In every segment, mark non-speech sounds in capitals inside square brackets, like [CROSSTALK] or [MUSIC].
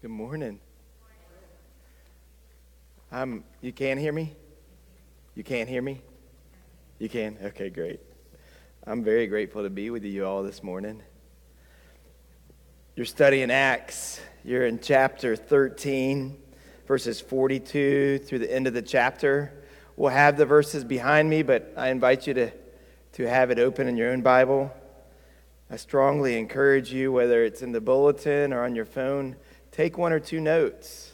Good morning. Um, you can hear me? You can't hear me? You can? Okay, great. I'm very grateful to be with you all this morning. You're studying Acts. You're in chapter 13, verses 42 through the end of the chapter. We'll have the verses behind me, but I invite you to, to have it open in your own Bible. I strongly encourage you, whether it's in the bulletin or on your phone, take one or two notes.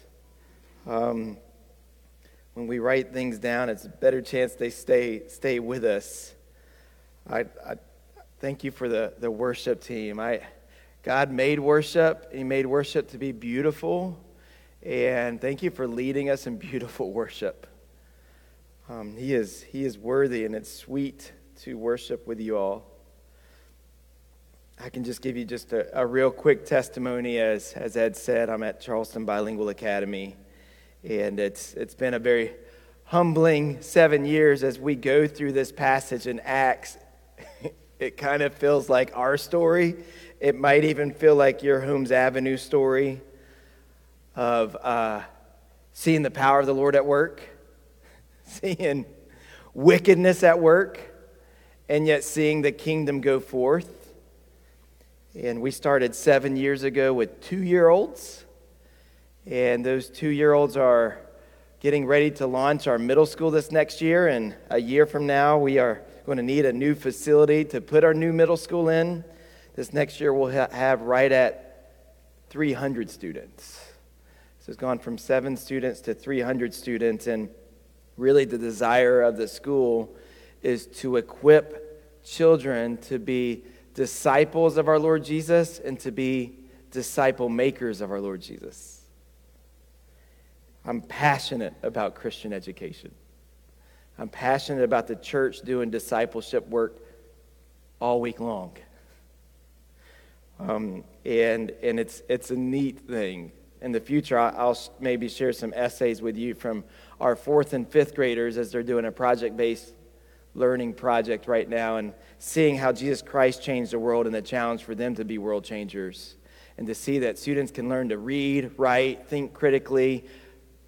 Um, when we write things down, it's a better chance they stay, stay with us. I, I thank you for the, the worship team. I, God made worship, He made worship to be beautiful. And thank you for leading us in beautiful worship. Um, he, is, he is worthy, and it's sweet to worship with you all. I can just give you just a, a real quick testimony. As, as Ed said, I'm at Charleston Bilingual Academy, and it's, it's been a very humbling seven years as we go through this passage in Acts. [LAUGHS] it kind of feels like our story. It might even feel like your Holmes Avenue story of uh, seeing the power of the Lord at work, [LAUGHS] seeing wickedness at work, and yet seeing the kingdom go forth. And we started seven years ago with two year olds. And those two year olds are getting ready to launch our middle school this next year. And a year from now, we are going to need a new facility to put our new middle school in. This next year, we'll ha- have right at 300 students. So it's gone from seven students to 300 students. And really, the desire of the school is to equip children to be disciples of our Lord Jesus and to be disciple makers of our Lord Jesus. I'm passionate about Christian education. I'm passionate about the church doing discipleship work all week long. Um, and and it's, it's a neat thing. In the future, I'll maybe share some essays with you from our fourth and fifth graders as they're doing a project based learning project right now and seeing how Jesus Christ changed the world and the challenge for them to be world changers. And to see that students can learn to read, write, think critically,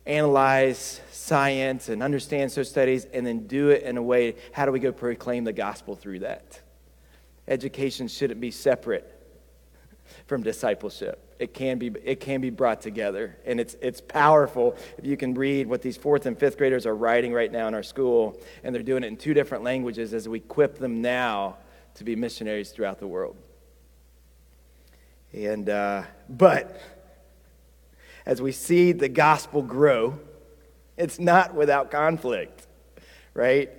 analyze science, and understand social studies, and then do it in a way how do we go proclaim the gospel through that? Education shouldn't be separate from discipleship. It can be, it can be brought together. And it's, it's powerful if you can read what these fourth and fifth graders are writing right now in our school, and they're doing it in two different languages as we equip them now to be missionaries throughout the world. And, uh, but as we see the gospel grow, it's not without conflict, right?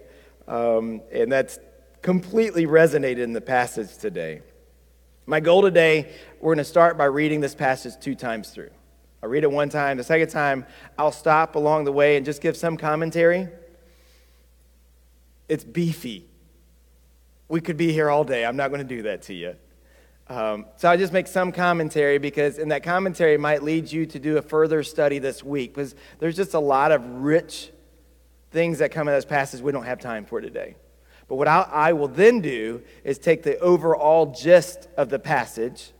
Um, and that's completely resonated in the passage today. My goal today, we're going to start by reading this passage two times through. I'll read it one time. The second time, I'll stop along the way and just give some commentary. It's beefy. We could be here all day. I'm not going to do that to you. Um, so I just make some commentary because, in that commentary, might lead you to do a further study this week because there's just a lot of rich things that come in this passage we don't have time for today. But what I, will then do is take the overall gist of the passage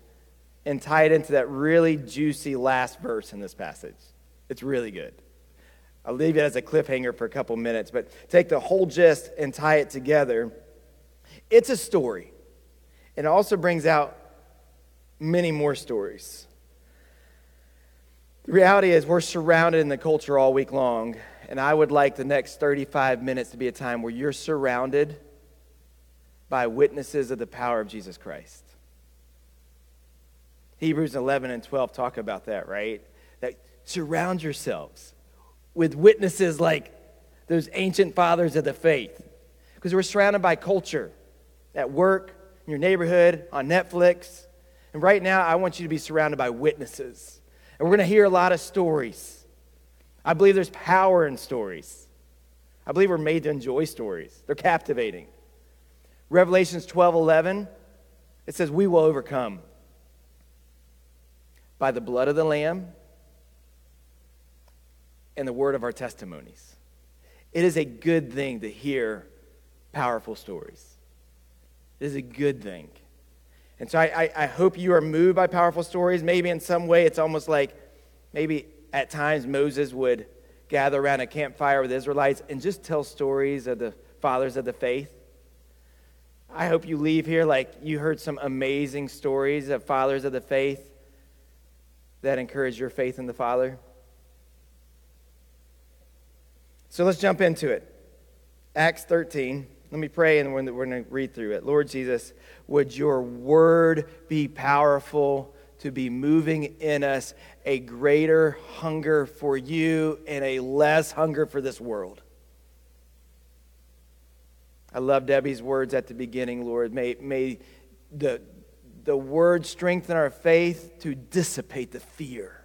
and tie it into that really juicy last verse in this passage. It's really good. I'll leave it as a cliffhanger for a couple minutes, but take the whole gist and tie it together. It's a story. And it also brings out many more stories. The reality is, we're surrounded in the culture all week long and I would like the next 35 minutes to be a time where you're surrounded by witnesses of the power of Jesus Christ. Hebrews 11 and 12 talk about that, right? That surround yourselves with witnesses like those ancient fathers of the faith. Because we're surrounded by culture at work, in your neighborhood, on Netflix. And right now, I want you to be surrounded by witnesses. And we're going to hear a lot of stories. I believe there's power in stories. I believe we're made to enjoy stories. They're captivating. Revelations 12 11, it says, We will overcome by the blood of the Lamb and the word of our testimonies. It is a good thing to hear powerful stories. It is a good thing. And so I, I, I hope you are moved by powerful stories. Maybe in some way it's almost like Maybe at times Moses would gather around a campfire with Israelites and just tell stories of the fathers of the faith. I hope you leave here like you heard some amazing stories of fathers of the faith that encourage your faith in the Father. So let's jump into it. Acts 13. Let me pray and we're going to read through it. Lord Jesus, would your word be powerful to be moving in us a greater hunger for you and a less hunger for this world. I love Debbie's words at the beginning, Lord. May, may the, the word strengthen our faith to dissipate the fear.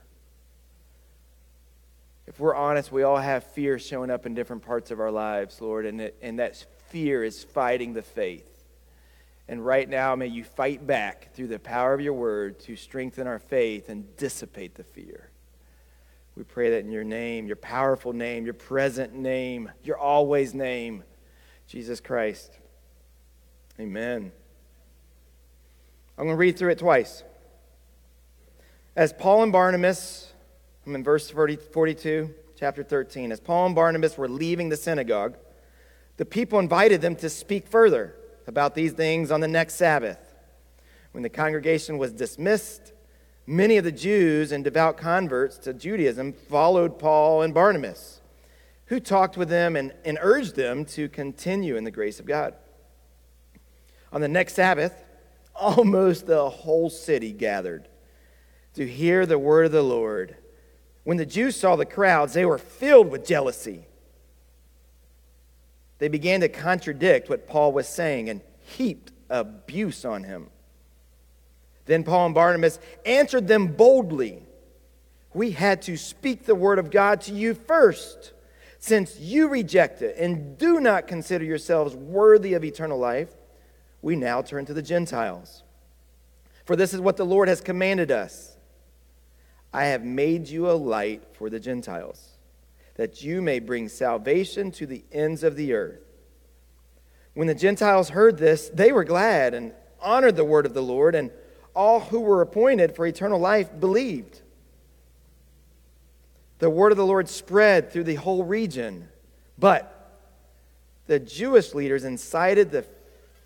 If we're honest, we all have fear showing up in different parts of our lives, Lord, and, it, and that fear is fighting the faith. And right now, may you fight back through the power of your word to strengthen our faith and dissipate the fear. We pray that in your name, your powerful name, your present name, your always name, Jesus Christ. Amen. I'm going to read through it twice. As Paul and Barnabas, I'm in verse 40, 42, chapter 13. As Paul and Barnabas were leaving the synagogue, the people invited them to speak further about these things on the next Sabbath. When the congregation was dismissed, many of the Jews and devout converts to Judaism followed Paul and Barnabas, who talked with them and, and urged them to continue in the grace of God. On the next Sabbath, [LAUGHS] almost the whole city gathered to hear the word of the Lord. When the Jews saw the crowds, they were filled with jealousy they began to contradict what Paul was saying and heaped abuse on him. Then Paul and Barnabas answered them boldly We had to speak the word of God to you first. Since you reject it and do not consider yourselves worthy of eternal life, we now turn to the Gentiles. For this is what the Lord has commanded us I have made you a light for the Gentiles that you may bring salvation to the ends of the earth. When the Gentiles heard this, they were glad and honored the word of the Lord, and all who were appointed for eternal life believed. The word of the Lord spread through the whole region, but the Jewish leaders incited the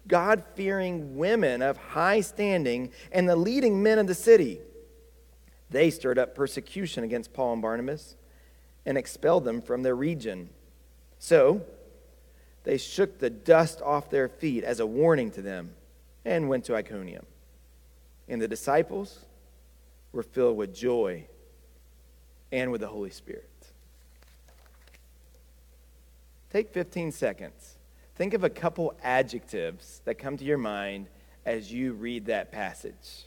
God fearing women of high standing and the leading men of the city. They stirred up persecution against Paul and Barnabas and expelled them from their region. So they shook the dust off their feet as a warning to them and went to Iconium. And the disciples were filled with joy and with the Holy Spirit. Take 15 seconds. Think of a couple adjectives that come to your mind as you read that passage.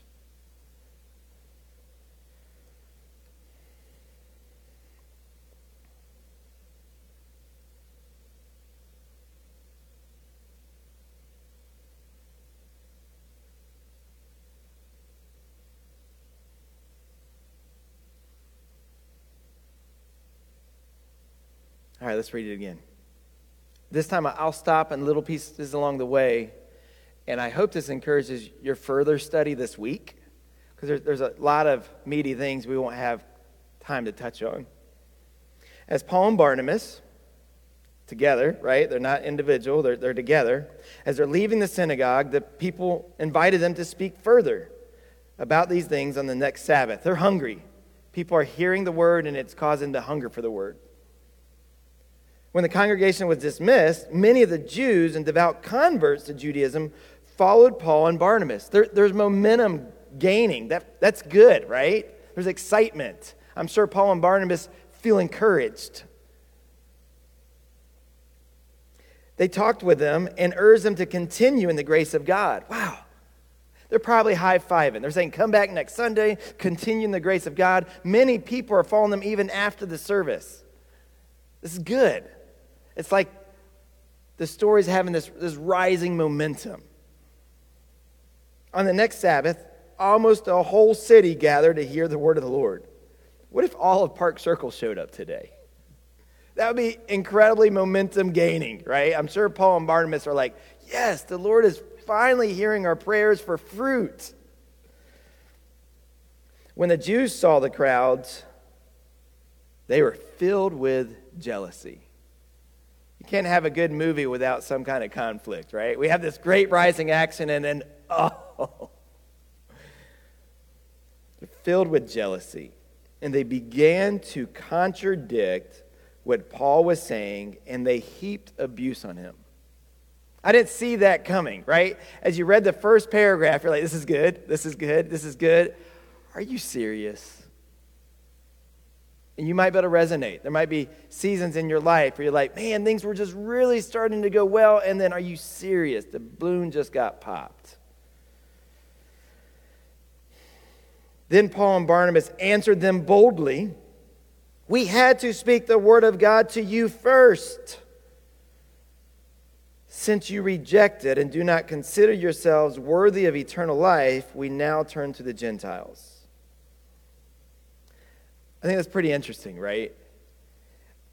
Right, let's read it again. This time I'll stop in little pieces along the way, and I hope this encourages your further study this week, because there's, there's a lot of meaty things we won't have time to touch on. As Paul and Barnabas, together, right? They're not individual, they're, they're together. As they're leaving the synagogue, the people invited them to speak further about these things on the next Sabbath. They're hungry. People are hearing the word, and it's causing the hunger for the word. When the congregation was dismissed, many of the Jews and devout converts to Judaism followed Paul and Barnabas. There, there's momentum gaining. That, that's good, right? There's excitement. I'm sure Paul and Barnabas feel encouraged. They talked with them and urged them to continue in the grace of God. Wow. They're probably high fiving. They're saying, Come back next Sunday, continue in the grace of God. Many people are following them even after the service. This is good. It's like the story's having this, this rising momentum. On the next Sabbath, almost a whole city gathered to hear the word of the Lord. What if all of Park Circle showed up today? That would be incredibly momentum gaining, right? I'm sure Paul and Barnabas are like, yes, the Lord is finally hearing our prayers for fruit. When the Jews saw the crowds, They were filled with jealousy. Can't have a good movie without some kind of conflict, right? We have this great rising action, and then, [LAUGHS] oh, they're filled with jealousy. And they began to contradict what Paul was saying, and they heaped abuse on him. I didn't see that coming, right? As you read the first paragraph, you're like, this is good, this is good, this is good. Are you serious? And you might be able to resonate. There might be seasons in your life where you're like, man, things were just really starting to go well, and then are you serious? The balloon just got popped. Then Paul and Barnabas answered them boldly We had to speak the word of God to you first. Since you rejected and do not consider yourselves worthy of eternal life, we now turn to the Gentiles. I think that's pretty interesting, right?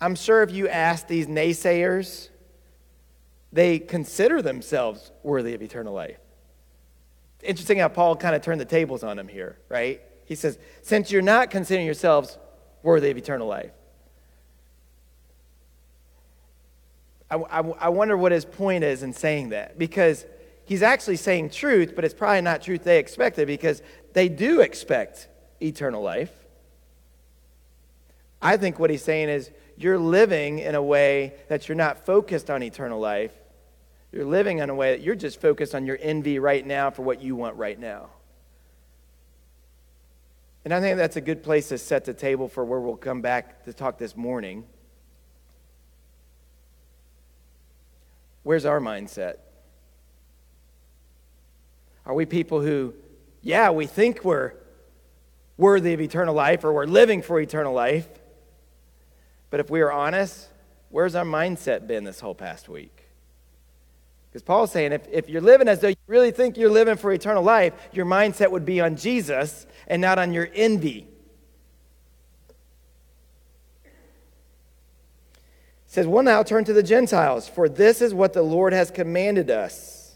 I'm sure if you ask these naysayers, they consider themselves worthy of eternal life. Interesting how Paul kind of turned the tables on them here, right? He says, Since you're not considering yourselves worthy of eternal life, I, I, I wonder what his point is in saying that because he's actually saying truth, but it's probably not truth they expected because they do expect eternal life. I think what he's saying is you're living in a way that you're not focused on eternal life. You're living in a way that you're just focused on your envy right now for what you want right now. And I think that's a good place to set the table for where we'll come back to talk this morning. Where's our mindset? Are we people who, yeah, we think we're worthy of eternal life or we're living for eternal life? But if we are honest, where's our mindset been this whole past week? Because Paul's saying if, if you're living as though you really think you're living for eternal life, your mindset would be on Jesus and not on your envy says, We'll now turn to the Gentiles, for this is what the Lord has commanded us.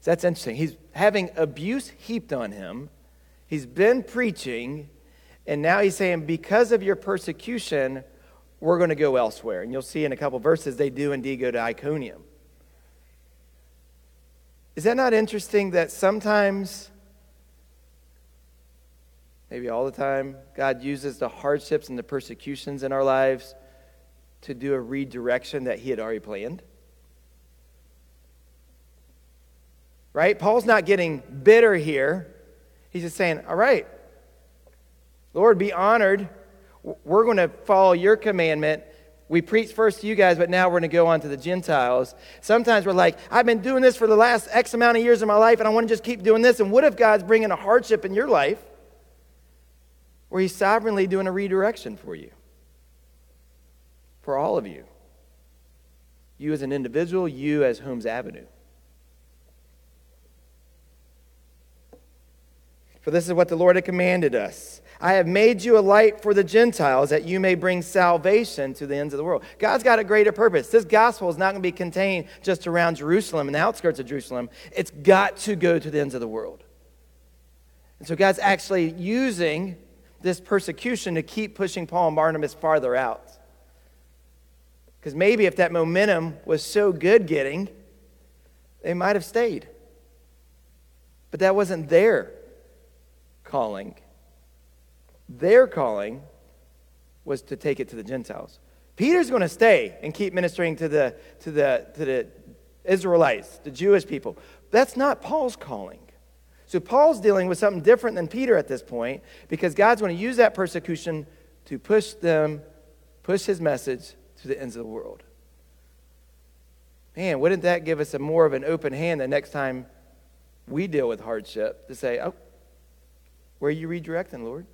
So that's interesting. He's having abuse heaped on him. He's been preaching, and now he's saying, Because of your persecution, we're going to go elsewhere. And you'll see in a couple verses they do indeed go to Iconium. Is that not interesting that sometimes, maybe all the time, God uses the hardships and the persecutions in our lives to do a redirection that he had already planned. Right? Paul's not getting bitter here. He's just saying, All right, Lord, be honored. We're going to follow your commandment. We preach first to you guys, but now we're going to go on to the Gentiles. Sometimes we're like, I've been doing this for the last X amount of years of my life, and I want to just keep doing this. And what if God's bringing a hardship in your life where He's sovereignly doing a redirection for you? for all of you. You as an individual, you as Holmes Avenue. For this is what the Lord had commanded us. I have made you a light for the Gentiles that you may bring salvation to the ends of the world. God's got a greater purpose. This gospel is not going to be contained just around Jerusalem and the outskirts of Jerusalem. It's got to go to the ends of the world. And so God's actually using this persecution to keep pushing Paul and Barnabas farther out. Because maybe if that momentum was so good getting, they might have stayed. But that wasn't their calling. Their calling was to take it to the Gentiles. Peter's going to stay and keep ministering to the, to the, to the Israelites, the Jewish people. That's not Paul's calling. So Paul's dealing with something different than Peter at this point because God's going to use that persecution to push them, push his message to the ends of the world. Man, wouldn't that give us a more of an open hand the next time we deal with hardship to say, oh, where are you redirecting, Lord?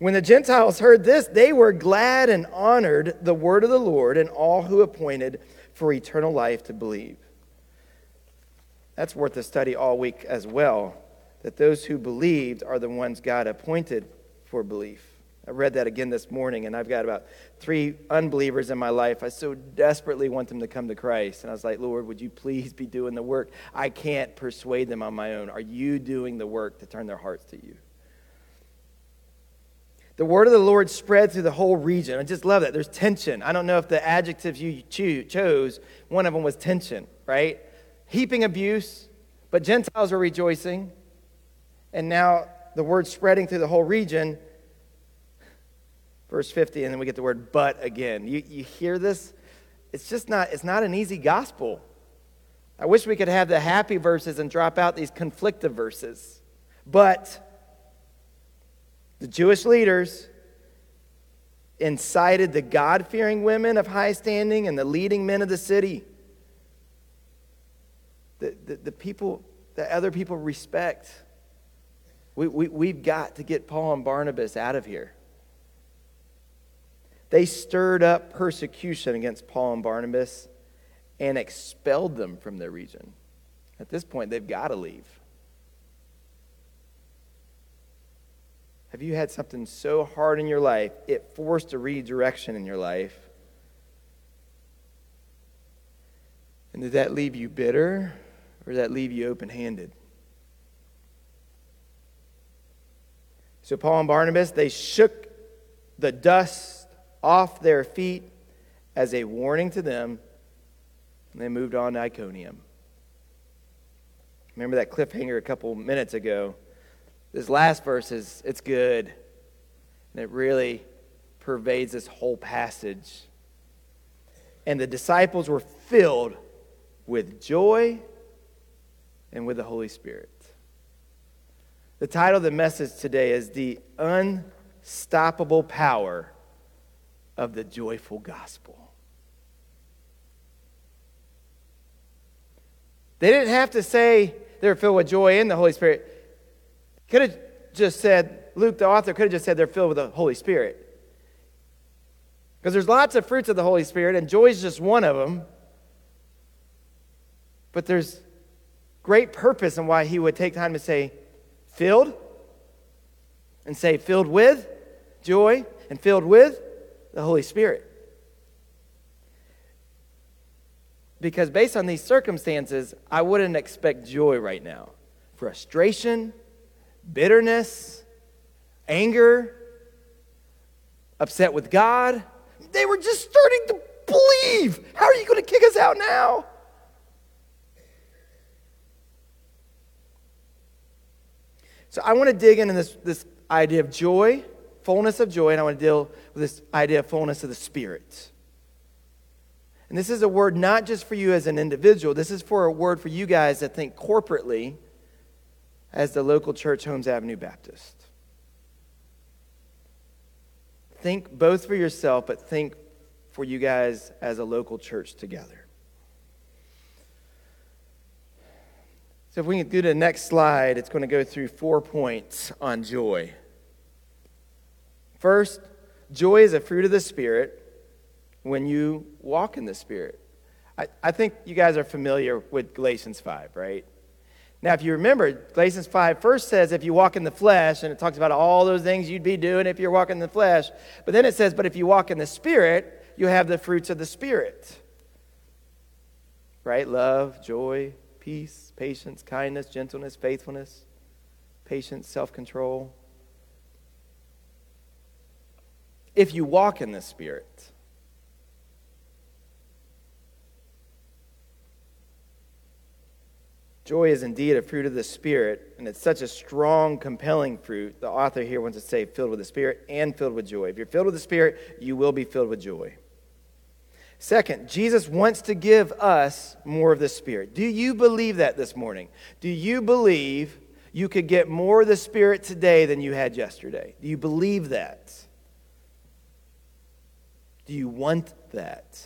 When the Gentiles heard this, they were glad and honored the word of the Lord and all who appointed for eternal life to believe. That's worth a study all week as well, that those who believed are the ones God appointed for belief. I read that again this morning, and I've got about three unbelievers in my life. I so desperately want them to come to Christ. And I was like, Lord, would you please be doing the work? I can't persuade them on my own. Are you doing the work to turn their hearts to you? The word of the Lord spread through the whole region. I just love that. There's tension. I don't know if the adjectives you chose, one of them was tension, right? Heaping abuse, but Gentiles were rejoicing. And now the word spreading through the whole region. Verse 50, and then we get the word but again. You, you hear this? It's just not, it's not an easy gospel. I wish we could have the happy verses and drop out these conflictive verses. But the Jewish leaders incited the God fearing women of high standing and the leading men of the city. The, the, the people that other people respect. We, we, we've got to get Paul and Barnabas out of here. They stirred up persecution against Paul and Barnabas and expelled them from their region. At this point, they've got to leave. Have you had something so hard in your life, it forced a redirection in your life? And did that leave you bitter or did that leave you open handed? So, Paul and Barnabas, they shook the dust off their feet as a warning to them, and they moved on to Iconium. Remember that cliffhanger a couple minutes ago? This last verse is it's good. And it really pervades this whole passage. And the disciples were filled with joy and with the Holy Spirit. The title of the message today is The Unstoppable Power of the Joyful Gospel. They didn't have to say they were filled with joy in the Holy Spirit. Could have just said, Luke, the author, could have just said they're filled with the Holy Spirit. Because there's lots of fruits of the Holy Spirit, and joy is just one of them. But there's great purpose in why he would take time to say, filled, and say, filled with joy, and filled with the Holy Spirit. Because based on these circumstances, I wouldn't expect joy right now. Frustration, bitterness, anger, upset with God. They were just starting to believe. How are you going to kick us out now? So I want to dig into this, this idea of joy, fullness of joy, and I want to deal with this idea of fullness of the Spirit. And this is a word not just for you as an individual, this is for a word for you guys that think corporately as the local church, Holmes Avenue Baptist. Think both for yourself, but think for you guys as a local church together. So, if we can do the next slide, it's going to go through four points on joy. First, joy is a fruit of the Spirit when you walk in the Spirit. I, I think you guys are familiar with Galatians 5, right? Now, if you remember, Galatians 5 first says if you walk in the flesh, and it talks about all those things you'd be doing if you're walking in the flesh. But then it says, but if you walk in the Spirit, you have the fruits of the Spirit. Right? Love, joy, peace, patience, kindness, gentleness, faithfulness, patience, self control. If you walk in the Spirit, Joy is indeed a fruit of the Spirit, and it's such a strong, compelling fruit. The author here wants to say filled with the Spirit and filled with joy. If you're filled with the Spirit, you will be filled with joy. Second, Jesus wants to give us more of the Spirit. Do you believe that this morning? Do you believe you could get more of the Spirit today than you had yesterday? Do you believe that? Do you want that?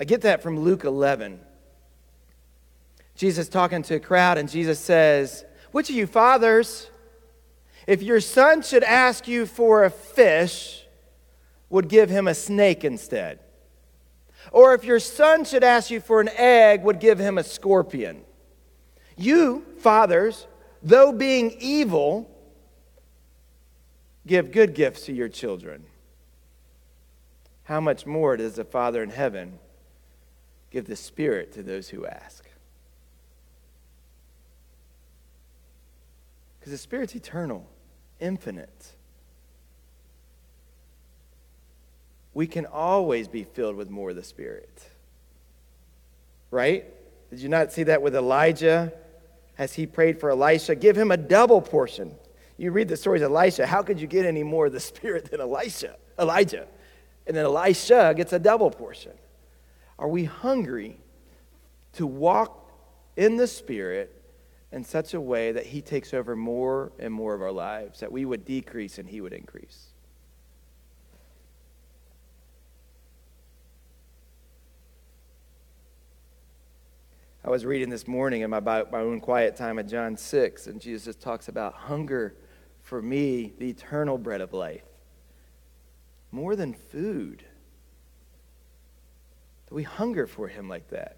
I get that from Luke 11. Jesus talking to a crowd, and Jesus says, Which of you fathers, if your son should ask you for a fish, would give him a snake instead? Or if your son should ask you for an egg, would give him a scorpion? You, fathers, though being evil, give good gifts to your children. How much more does the Father in heaven give the Spirit to those who ask. Because the Spirit's eternal, infinite. We can always be filled with more of the Spirit. Right? Did you not see that with Elijah as he prayed for Elisha? Give him a double portion. You read the stories of Elisha. How could you get any more of the [LAUGHS] Spirit than Elisha? Elijah. And then Elisha gets a double portion. Are we hungry to walk in the Spirit in such a way that He takes over more and more of our lives, that we would decrease and He would increase. I was reading this morning in my, my own quiet time at John 6, and Jesus talks about hunger for me, the eternal bread of life, more than food. Do we hunger for Him like that?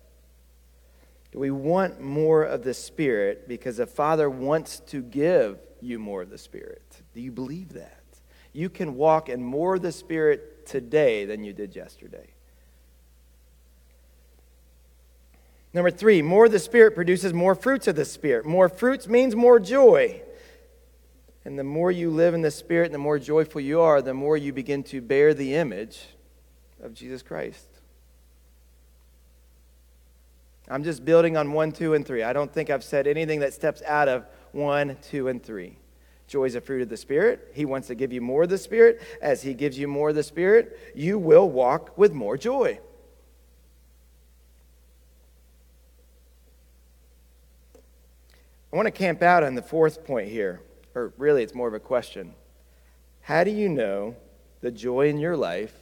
Do we want more of the Spirit because the Father wants to give you more of the Spirit? Do you believe that? You can walk in more of the Spirit today than you did yesterday. Number three, more of the Spirit produces more fruits of the Spirit. More fruits means more joy. And the more you live in the Spirit and the more joyful you are, the more you begin to bear the image of Jesus Christ. I'm just building on one, two, and three. I don't think I've said anything that steps out of one, two, and three. Joy is a fruit of the Spirit. He wants to give you more of the Spirit. As He gives you more of the Spirit, you will walk with more joy. I want to camp out on the fourth point here, or really, it's more of a question. How do you know the joy in your life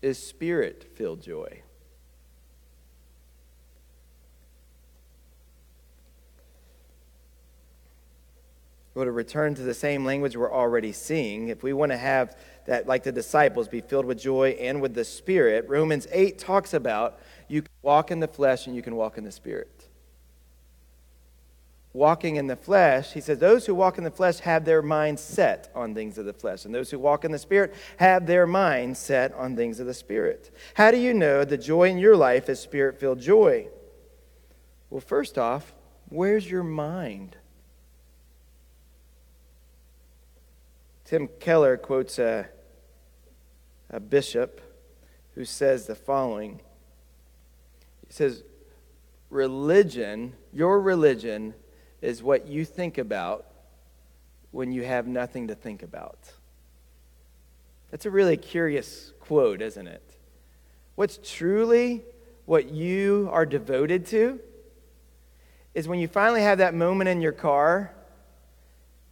is spirit filled joy? Well, to return to the same language we're already seeing, if we want to have that, like the disciples, be filled with joy and with the Spirit, Romans 8 talks about you can walk in the flesh and you can walk in the Spirit. Walking in the flesh, he says, those who walk in the flesh have their mind set on things of the flesh, and those who walk in the Spirit have their mind set on things of the Spirit. How do you know the joy in your life is Spirit filled joy? Well, first off, where's your mind? Tim Keller quotes a, a bishop who says the following He says, Religion, your religion, is what you think about when you have nothing to think about. That's a really curious quote, isn't it? What's truly what you are devoted to is when you finally have that moment in your car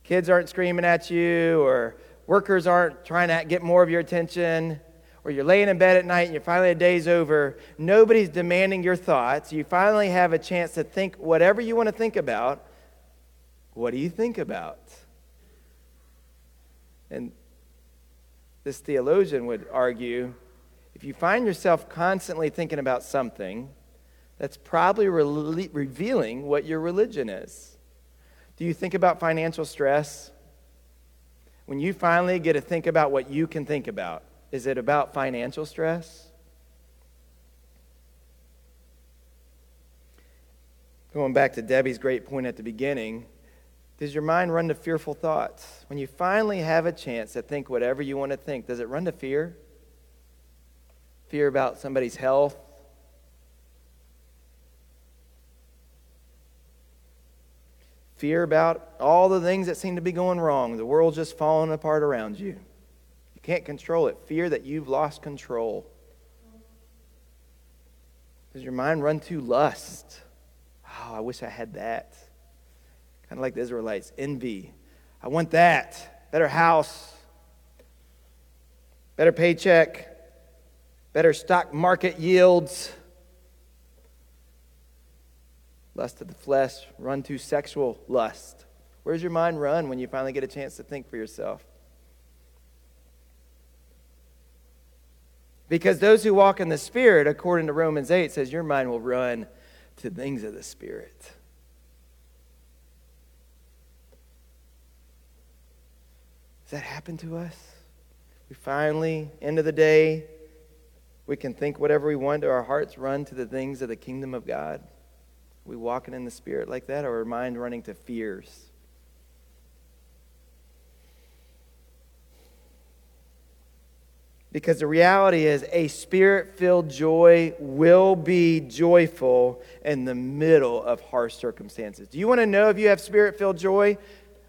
kids aren't screaming at you, or workers aren't trying to get more of your attention, or you're laying in bed at night and you're finally a day's over, nobody's demanding your thoughts. You finally have a chance to think whatever you want to think about. What do you think about? And this theologian would argue if you find yourself constantly thinking about something, that's probably re- revealing what your religion is. Do you think about financial stress? When you finally get to think about what you can think about, is it about financial stress? Going back to Debbie's great point at the beginning, does your mind run to fearful thoughts? When you finally have a chance to think whatever you want to think, does it run to fear? Fear about somebody's health, fear about all the things that seem to be going wrong. The world's just falling apart around you. You can't control it. Fear that you've lost control. Does your mind run to lust? Oh, I wish I had that. Kind of like the Israelites, envy. I want that. Better house, better paycheck, better stock market yields lust of the flesh, run to sexual lust. Where's your mind run when you finally get a chance to think for yourself? Because those who walk in the Spirit, according to Romans 8, says your mind will run to things of the Spirit. Does that happen to us? We finally, end of the day, we can think whatever we want. Do our hearts run to the things of the kingdom of God? Are we walking in the Spirit like that, or our mind running to fears? Because the reality is, a spirit filled joy will be joyful in the middle of harsh circumstances. Do you want to know if you have spirit filled joy?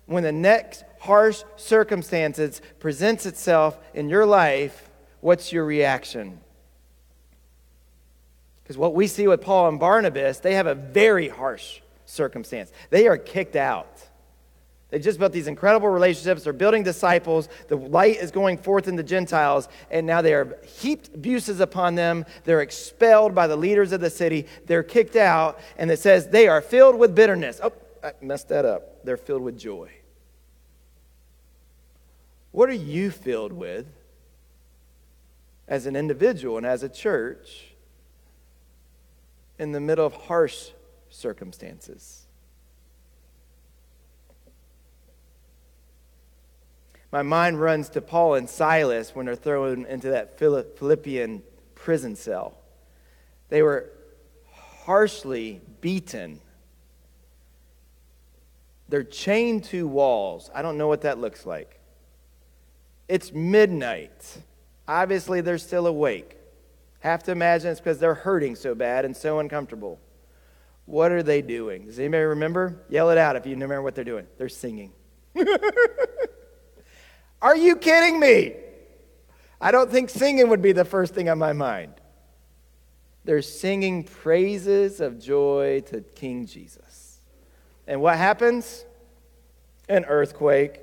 When the next harsh circumstances presents itself in your life, what's your reaction? Because what we see with Paul and Barnabas, they have a very harsh circumstance. They are kicked out. They just built these incredible relationships. They're building disciples. The light is going forth in the Gentiles, and now they are heaped abuses upon them. They're expelled by the leaders of the city. They're kicked out, and it says they are filled with bitterness. Oh, I messed that up. They're filled with joy. What are you filled with as an individual and as a church in the middle of harsh circumstances? My mind runs to Paul and Silas when they're thrown into that Philippian prison cell. They were harshly beaten. They're chained to walls. I don't know what that looks like. It's midnight. Obviously, they're still awake. Have to imagine it's because they're hurting so bad and so uncomfortable. What are they doing? Does anybody remember? Yell it out if you remember what they're doing. They're singing. [LAUGHS] Are you kidding me? I don't think singing would be the first thing on my mind. They're singing praises of joy to King Jesus. And what happens? An earthquake.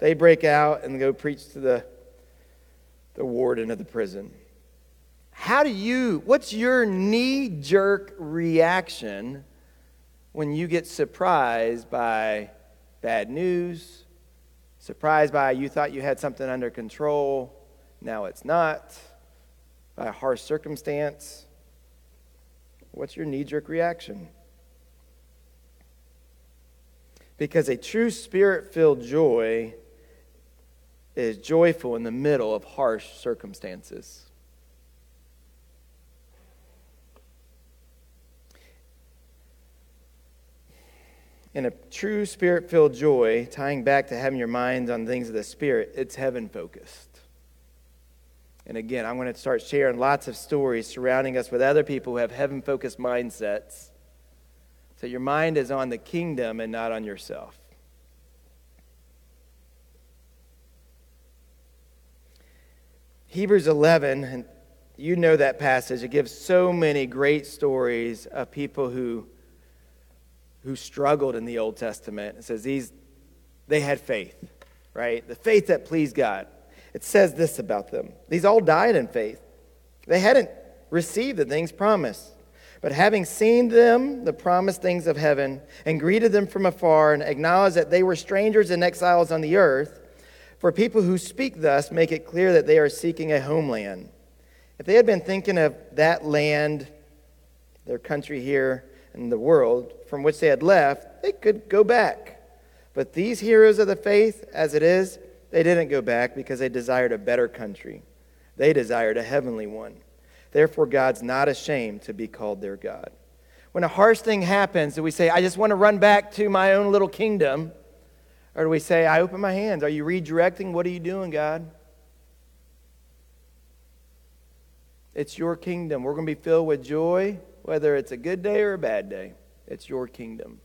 They break out and go preach to the, the warden of the prison. How do you, what's your knee jerk reaction when you get surprised by bad news, surprised by you thought you had something under control, now it's not, by a harsh circumstance. What's your knee jerk reaction? Because a true spirit filled joy is joyful in the middle of harsh circumstances. In a true spirit filled joy, tying back to having your mind on things of the Spirit, it's heaven focused. And again, I'm going to start sharing lots of stories surrounding us with other people who have heaven focused mindsets. So your mind is on the kingdom and not on yourself. Hebrews 11, and you know that passage, it gives so many great stories of people who who struggled in the Old Testament. It says these, they had faith, right? The faith that pleased God. It says this about them. These all died in faith. They hadn't received the things promised. But having seen them, the promised things of heaven, and greeted them from afar, and acknowledged that they were strangers and exiles on the earth, for people who speak thus make it clear that they are seeking a homeland. If they had been thinking of that land, their country here, and the world from which they had left, they could go back. But these heroes of the faith, as it is, they didn't go back because they desired a better country. They desired a heavenly one. Therefore, God's not ashamed to be called their God. When a harsh thing happens, do we say, I just want to run back to my own little kingdom? Or do we say, I open my hands? Are you redirecting? What are you doing, God? It's your kingdom. We're going to be filled with joy whether it's a good day or a bad day. It's your kingdom.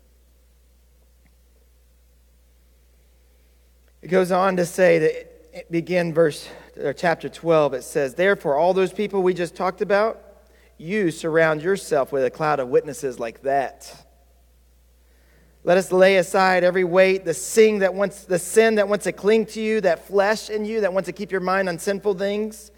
It goes on to say that begin verse or chapter 12 it says therefore all those people we just talked about you surround yourself with a cloud of witnesses like that. Let us lay aside every weight the sin that wants the sin that wants to cling to you that flesh in you that wants to keep your mind on sinful things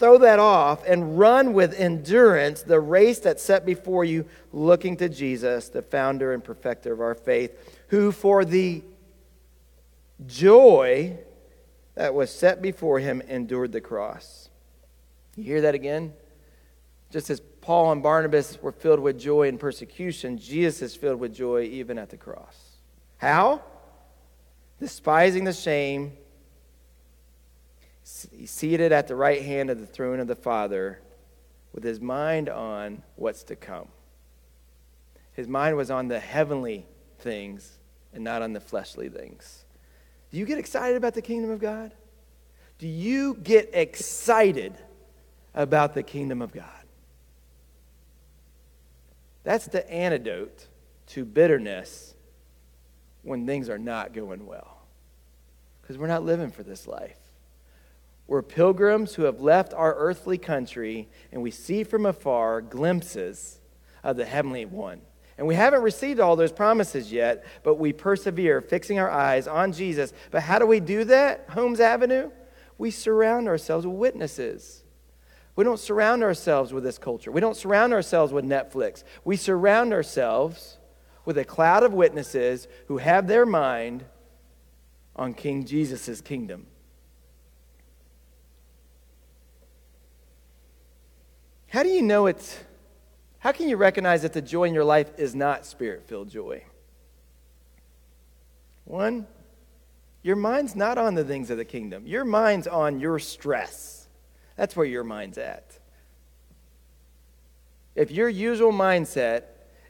Throw that off and run with endurance the race that's set before you, looking to Jesus, the founder and perfecter of our faith, who for the joy that was set before him endured the cross. You hear that again? Just as Paul and Barnabas were filled with joy in persecution, Jesus is filled with joy even at the cross. How? Despising the shame seated at the right hand of the throne of the Father with his mind on what's to come. His mind was on the heavenly things and not on the fleshly things. Do you get excited about the kingdom of God? Do you get excited about the kingdom of God? That's the antidote to bitterness when things are not going well. Because we're not living for this life. We're pilgrims who have left our earthly country, and we see from afar glimpses of the heavenly one. And we haven't received all those promises yet, but we persevere, fixing our eyes on Jesus. But how do we do that, Holmes Avenue? We surround ourselves with witnesses. We don't surround ourselves with this culture. We don't surround ourselves with Netflix. We surround ourselves with a cloud of witnesses who have their mind on King Jesus' kingdom. How do you know it's, how can you recognize that the joy in your life is not spirit filled joy? One, your mind's not on the things of the kingdom, your mind's on your stress. That's where your mind's at. If your usual mindset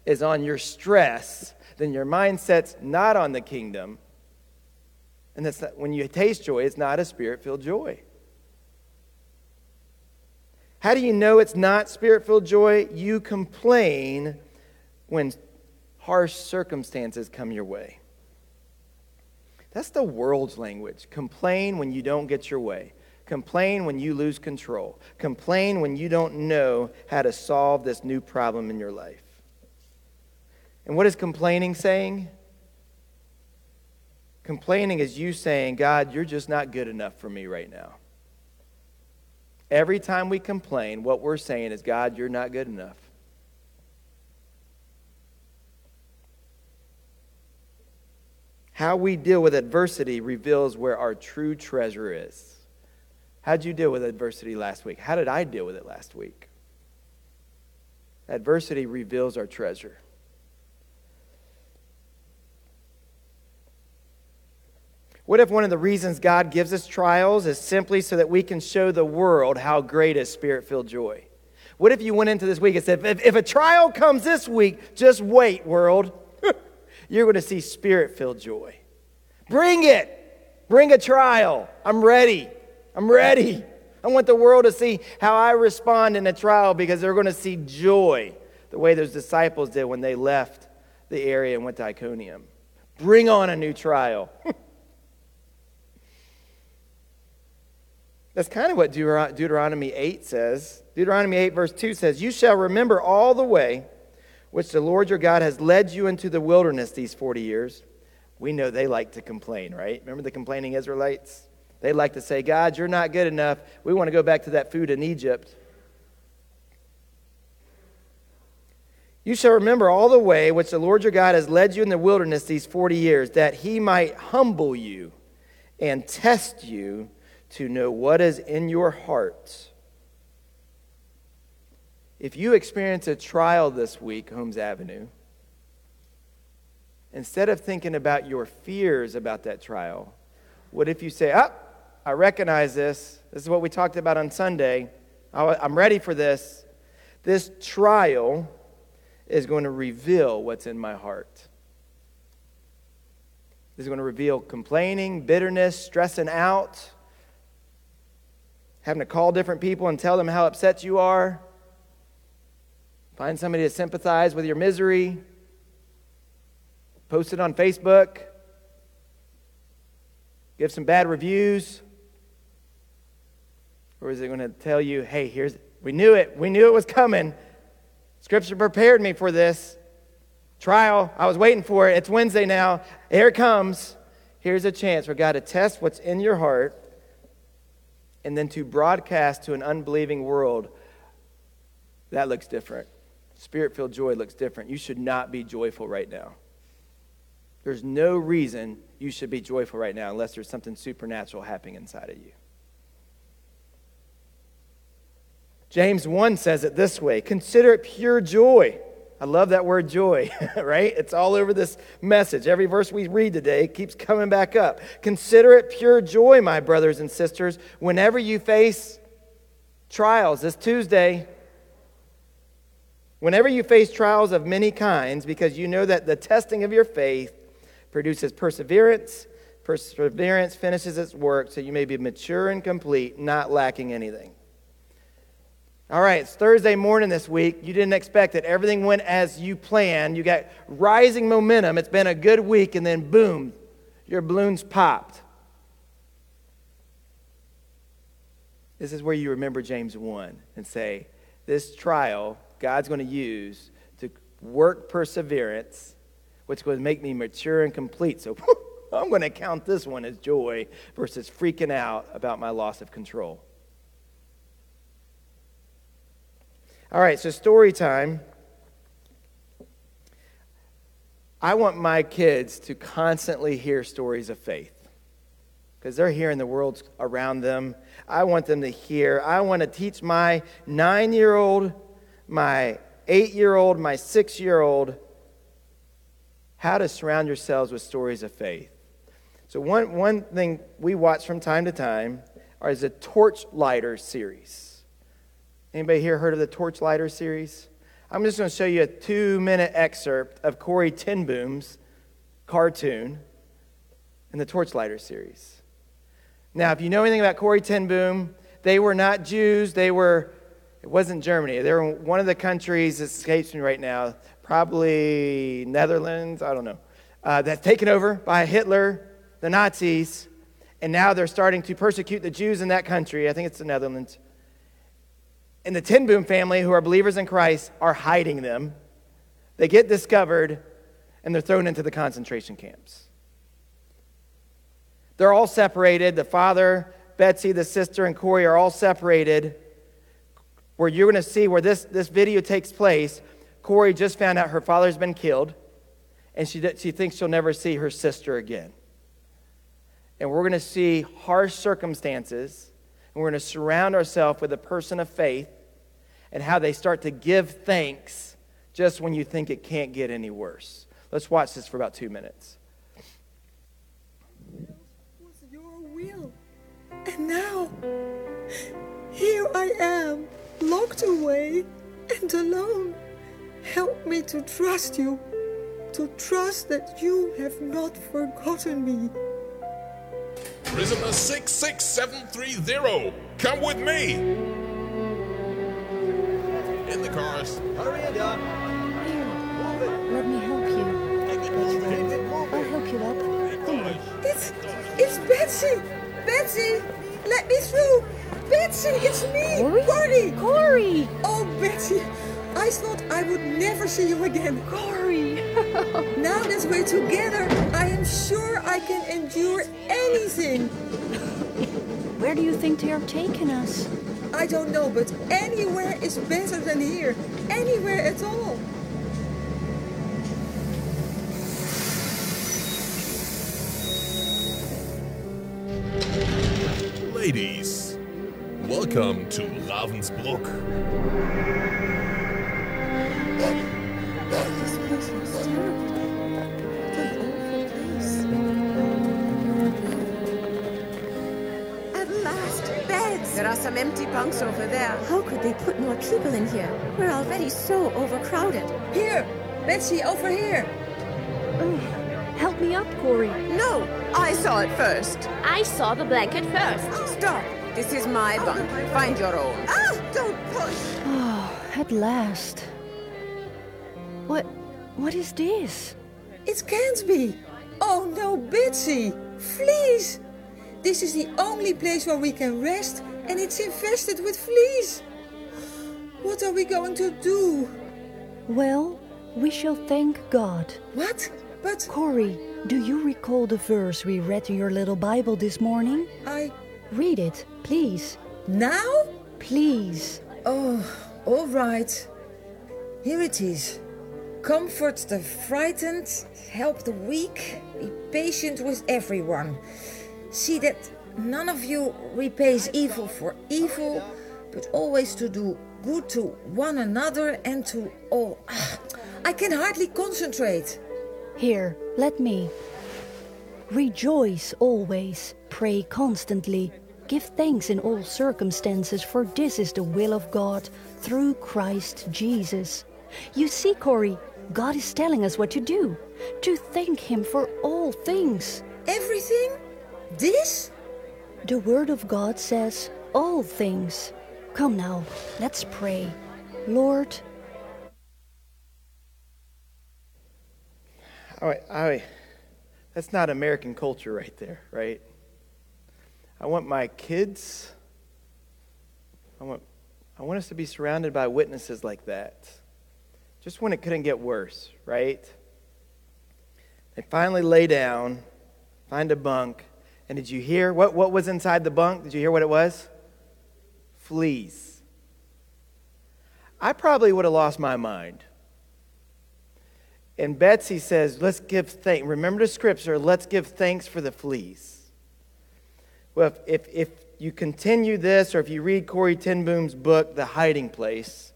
is on your stress, then your mindset's not on the kingdom. And that's not, when you taste joy, it's not a spirit filled joy. How do you know it's not spirit filled joy? You complain when harsh circumstances come your way. That's the world's language. Complain when you don't get your way. Complain when you lose control. Complain when you don't know how to solve this new problem in your life. And what is complaining saying? Complaining is you saying, God, you're just not good enough for me right now. Every time we complain, what we're saying is, God, you're not good enough. How we deal with adversity reveals where our true treasure is. How'd you deal with adversity last week? How did I deal with it last week? Adversity reveals our treasure. What if one of the reasons God gives us trials is simply so that we can show the world how great is spirit filled joy? What if you went into this week and said, if, if a trial comes this week, just wait, world. [LAUGHS] You're going to see spirit filled joy. Bring it. Bring a trial. I'm ready. I'm ready. I want the world to see how I respond in a trial because they're going to see joy the way those disciples did when they left the area and went to Iconium. Bring on a new trial. [LAUGHS] That's kind of what Deuteronomy 8 says. Deuteronomy 8, verse 2 says, You shall remember all the way which the Lord your God has led you into the wilderness these 40 years. We know they like to complain, right? Remember the complaining Israelites? They like to say, God, you're not good enough. We want to go back to that food in Egypt. You shall remember all the way which the Lord your God has led you in the wilderness these 40 years, that he might humble you and test you to know what is in your heart. If you experience a trial this week, Holmes Avenue, instead of thinking about your fears about that trial, what if you say, Ah, I recognize this. This is what we talked about on Sunday. I'm ready for this. This trial is going to reveal what's in my heart. This is going to reveal complaining, bitterness, stressing out having to call different people and tell them how upset you are. Find somebody to sympathize with your misery. Post it on Facebook. Give some bad reviews. Or is it going to tell you, hey, here's, we knew it. We knew it was coming. Scripture prepared me for this trial. I was waiting for it. It's Wednesday now. Here it comes. Here's a chance for God to test what's in your heart and then to broadcast to an unbelieving world, that looks different. Spirit filled joy looks different. You should not be joyful right now. There's no reason you should be joyful right now unless there's something supernatural happening inside of you. James 1 says it this way Consider it pure joy I love that word joy, [LAUGHS] right? It's all over this message. Every verse we read today keeps coming back up. Consider it pure joy, my brothers and sisters, whenever you face trials. This Tuesday, whenever you face trials of many kinds, because you know that the testing of your faith produces perseverance, Perseverance finishes its work so you may be mature and complete, not lacking anything. All right, it's Thursday morning this week. You didn't expect it. Everything went as you planned. You got rising momentum. It's been a good week, and then boom, your balloons popped. This is where you remember James 1 and say, This trial God's going to use to work perseverance, which will make me mature and complete. So [LAUGHS] I'm going to count this one as joy versus freaking out about my loss of control. All right, so story time. I want my kids to constantly hear stories of faith because they're hearing the world around them. I want them to hear. I want to teach my nine year old, my eight year old, my six year old how to surround yourselves with stories of faith. So, one, one thing we watch from time to time is a Torchlighter series. Anybody here heard of the Torchlighter series? I'm just going to show you a two minute excerpt of Corrie ten Boom's cartoon in the Torchlighter series. Now, if you know anything about Corrie ten Boom, they were not Jews. They were, it wasn't Germany. They were one of the countries that escapes me right now, probably Netherlands, I don't know, uh, that's taken over by Hitler, the Nazis, and now they're starting to persecute the Jews in that country. I think it's the Netherlands and the ten Boom family, who are believers in Christ, are hiding them. They get discovered and they're thrown into the concentration camps. They're all separated. The father, Betsy, the sister, and Corrie are all separated. Where you're going to see where this, this video takes place, Corrie just found out her father's been killed, and she, she thinks she'll never see her sister again. And we're going to see harsh circumstances and we're going to surround ourselves with a person of faith and how they start to give thanks just when you think it can't get any worse. Let's watch this for about two minutes. was your will. And now, here I am, locked away and alone. Help me to trust you, to trust that you have not forgotten me. Prisoner 66730, come with me! In the cars. Hurry it up. Here, let me help you. I'll help you up. There. It's, it's Betsy! Betsy! Let me through! Betsy, it's me! Corrie? Corrie! Corrie! Oh, Betsy! I thought I would never see you again. Corrie! [LAUGHS] Now that we're together, I am sure I can endure anything. Where do you think they are taking us? I don't know, but anywhere is better than here. Anywhere at all. Ladies, welcome to Ravensbrück. This place looks terrible. There are some empty bunks over there. How could they put more people in here? We're already so overcrowded. Here! Betsy, over here! Oh, Help me up, Corrie. No, I saw it first. I saw the blanket first. Stop. This is my bunk. Find your own. Ah, don't push! Oh, at last. What? What is this? It can't be! Oh no, Betsy! Please! This is the only place where we can rest, and it's infested with fleas! What are we going to do? Well, we shall thank God. What? But Corrie, do you recall the verse we read in your little Bible this morning? I. Read it, please. Now? Please. Oh, all right. Here it is. Comfort the frightened, help the weak, be patient with everyone. See that none of you repays evil for evil, but always to do good to one another and to all. Ah, I can hardly concentrate. Here, let me. Rejoice always, pray constantly, give thanks in all circumstances, for this is the will of God through Christ Jesus. You see, Corrie, God is telling us what to do to thank Him for all things. Everything? This? The Word of God says all things. Come now, let's pray. Lord, I, I, that's not American culture right there, right? I want my kids, I want, I want us to be surrounded by witnesses like that. Just when it couldn't get worse, right? They finally lay down, find a bunk, and did you hear what, what was inside the bunk? Did you hear what it was? Fleas. I probably would have lost my mind. And Betsy says, let's give thanks. Remember the scripture, let's give thanks for the fleas. Well, if, if, if you continue this, or if you read Corrie ten Boom's book, The Hiding Place,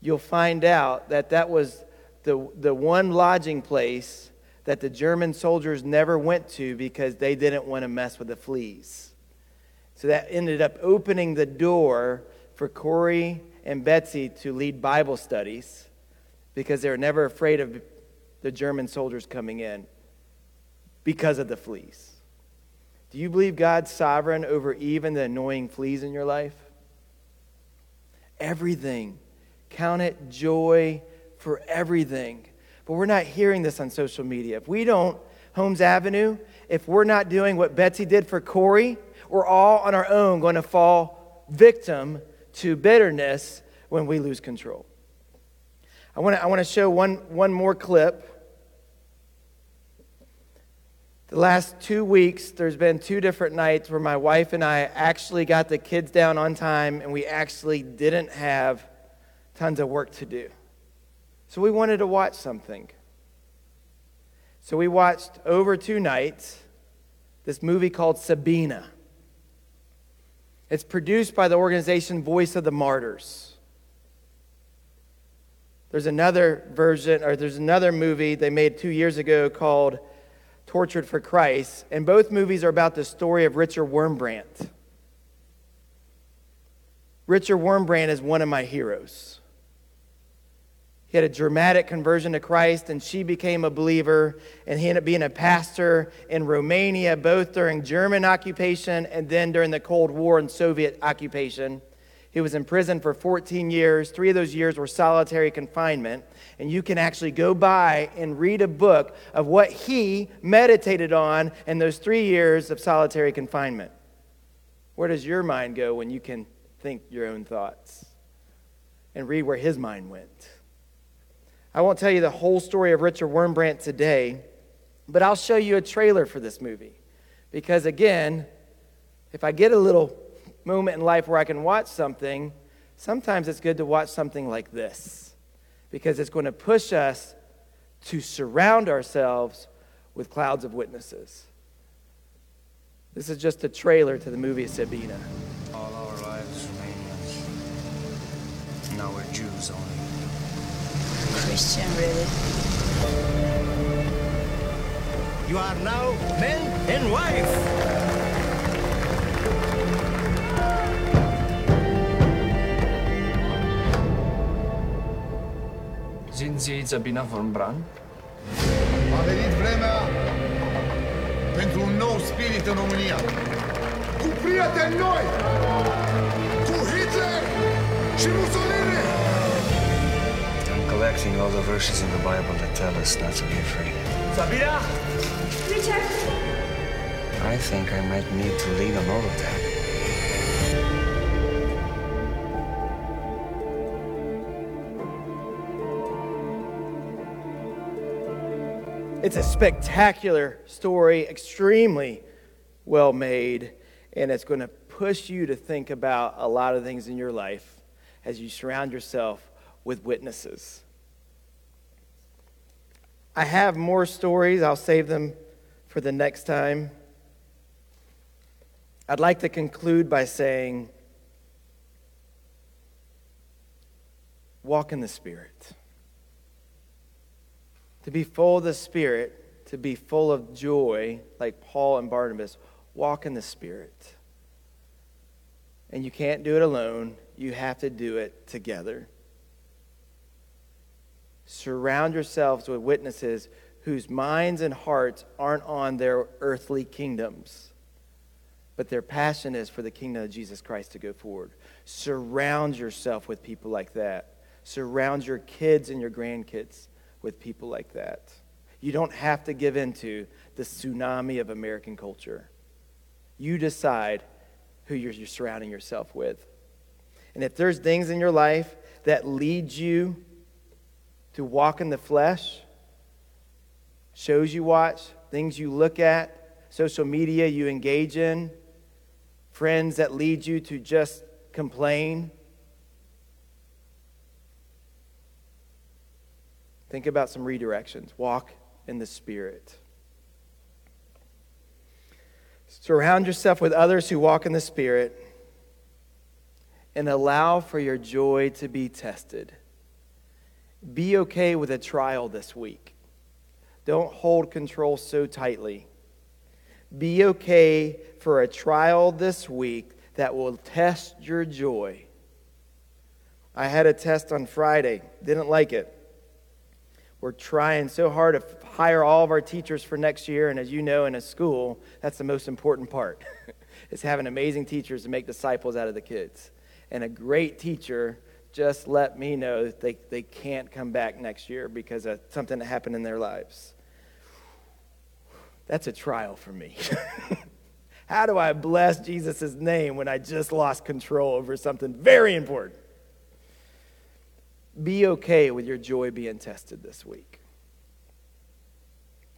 you'll find out that that was the, the one lodging place that the German soldiers never went to because they didn't want to mess with the fleas. So that ended up opening the door for Corrie and Betsy to lead Bible studies because they were never afraid of the German soldiers coming in because of the fleas. Do you believe God's sovereign over even the annoying fleas in your life? Everything. Count it joy for everything. But we're not hearing this on social media. If we don't, Holmes Avenue, if we're not doing what Betsy did for Corrie, we're all on our own going to fall victim to bitterness when we lose control. I want to I want to show one, one more clip. The last two weeks, there's been two different nights where my wife and I actually got the kids down on time and we actually didn't have tons of work to do. So we wanted to watch something. So we watched over two nights this movie called Sabina. It's produced by the organization Voice of the Martyrs. There's another version, or there's another movie they made two years ago called Tortured for Christ, and both movies are about the story of Richard Wurmbrand. Richard Wurmbrand is one of my heroes. He had a dramatic conversion to Christ, and she became a believer, and he ended up being a pastor in Romania, both during German occupation and then during the Cold War and Soviet occupation. He was in prison for 14 years. Three of those years were solitary confinement. And you can actually go by and read a book of what he meditated on in those three years of solitary confinement. Where does your mind go when you can think your own thoughts and read where his mind went? I won't tell you the whole story of Richard Wurmbrand today, but I'll show you a trailer for this movie. Because again, if I get a little moment in life where I can watch something, sometimes it's good to watch something like this because it's going to push us to surround ourselves with clouds of witnesses. This is just a trailer to the movie Sabina. All our lives Romanians. Now we're Jews only. Christian, really. You are now man and wife. Sind Sie Sabina von Bran? A venit vremea pentru un nou spirit în România. Cu prieteni noi! Cu Hitler și Mussolini! I'm collecting all the verses in the Bible that tell us not to be afraid. Sabina! Richard! I think I might need to lead on all of that. It's a spectacular story, extremely well made, and it's going to push you to think about a lot of things in your life as you surround yourself with witnesses. I have more stories, I'll save them for the next time. I'd like to conclude by saying, walk in the Spirit. To be full of the Spirit, to be full of joy, like Paul and Barnabas, walk in the Spirit. And you can't do it alone, you have to do it together. Surround yourselves with witnesses whose minds and hearts aren't on their earthly kingdoms, but their passion is for the kingdom of Jesus Christ to go forward. Surround yourself with people like that. Surround your kids and your grandkids with people like that. You don't have to give into the tsunami of American culture. You decide who you're, you're surrounding yourself with. And if there's things in your life that lead you to walk in the flesh, shows you watch, things you look at, social media you engage in, friends that lead you to just complain. Think about some redirections. Walk in the Spirit. Surround yourself with others who walk in the Spirit and allow for your joy to be tested. Be okay with a trial this week. Don't hold control so tightly. Be okay for a trial this week that will test your joy. I had a test on Friday, didn't like it. We're trying so hard to hire all of our teachers for next year, and as you know, in a school, that's the most important part. [LAUGHS] is having amazing teachers to make disciples out of the kids. And a great teacher just let me know that they, they can't come back next year because of something that happened in their lives. That's a trial for me. [LAUGHS] How do I bless Jesus' name when I just lost control over something very important? Be okay with your joy being tested this week.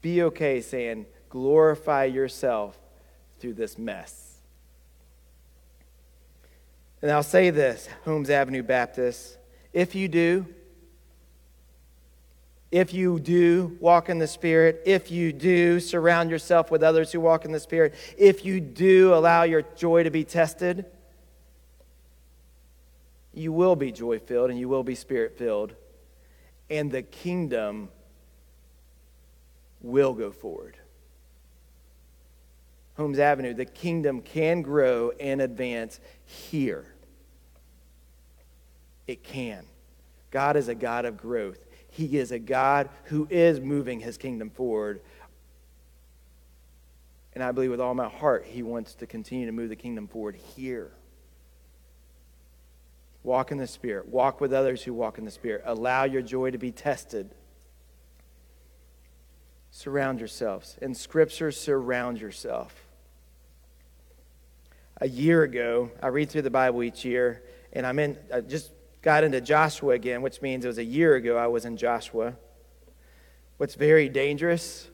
Be okay saying, glorify yourself through this mess. And I'll say this, Holmes Avenue Baptist, if you do, if you do walk in the Spirit, if you do surround yourself with others who walk in the Spirit, if you do allow your joy to be tested, you will be joy filled and you will be spirit filled. And the kingdom will go forward. Holmes Avenue, the kingdom can grow and advance here. It can. God is a God of growth. He is a God who is moving his kingdom forward. And I believe with all my heart, he wants to continue to move the kingdom forward here. Walk in the Spirit. Walk with others who walk in the Spirit. Allow your joy to be tested. Surround yourselves. In Scripture, surround yourself. A year ago, I read through the Bible each year, and I'm in, I just got into Joshua again, which means it was a year ago I was in Joshua. What's very dangerous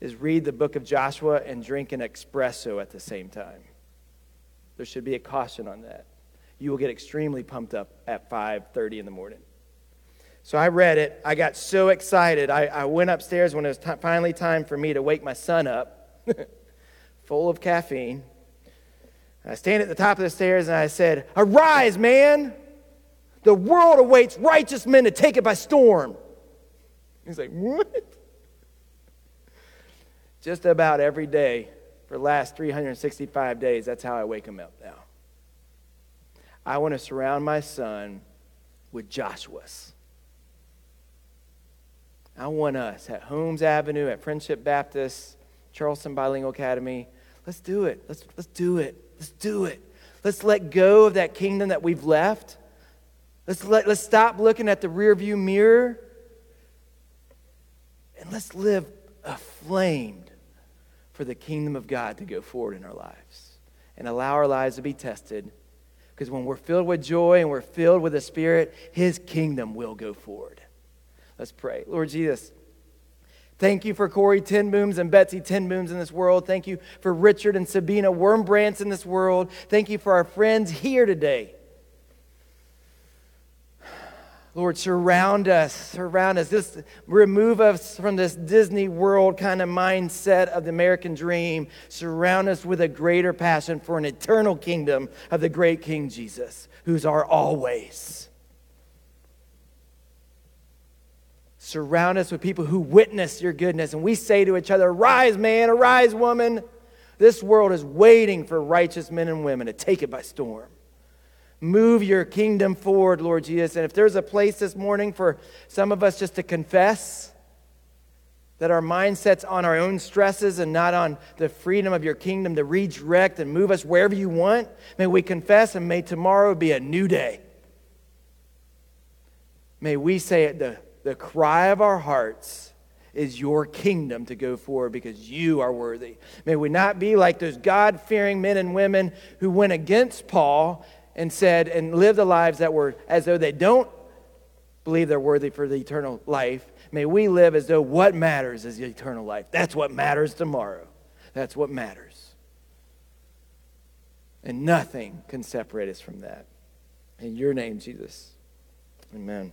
is read the book of Joshua and drink an espresso at the same time. There should be a caution on that. You will get extremely pumped up at 5:30 in the morning. So I read it. I got so excited. I, I went upstairs when it was t- finally time for me to wake my son up, [LAUGHS] full of caffeine. I stand at the top of the stairs and I said, Arise, man! The world awaits righteous men to take it by storm. He's like, What? Just about every day for the last 365 days, that's how I wake him up now. I want to surround my son with Joshua's. I want us at Holmes Avenue, at Friendship Baptist, Charleston Bilingual Academy. Let's do it. Let's, let's do it. Let's do it. Let's let go of that kingdom that we've left. Let's, let, let's stop looking at the rearview mirror and let's live aflamed for the kingdom of God to go forward in our lives and allow our lives to be tested. Because when we're filled with joy and we're filled with the Spirit, His kingdom will go forward. Let's pray. Lord Jesus, thank you for Corrie ten Booms and Betsy ten Booms in this world. Thank you for Richard and Sabina Wurmbrands in this world. Thank you for our friends here today. Lord, surround us, surround us. This remove us from this Disney World kind of mindset of the American dream. Surround us with a greater passion for an eternal kingdom of the great King Jesus, who's our always. Surround us with people who witness your goodness, and we say to each other, "Arise, man! Arise, woman!" This world is waiting for righteous men and women to take it by storm. Move your kingdom forward, Lord Jesus. And if there's a place this morning for some of us just to confess that our mindset's on our own stresses and not on the freedom of your kingdom to redirect and move us wherever you want. May we confess and may tomorrow be a new day. May we say it the, the cry of our hearts is your kingdom to go forward because you are worthy. May we not be like those God fearing men and women who went against Paul and said and lived the lives that were as though they don't believe they're worthy for the eternal life May we live as though what matters is the eternal life. That's what matters tomorrow. That's what matters. And nothing can separate us from that. In your name, Jesus. Amen.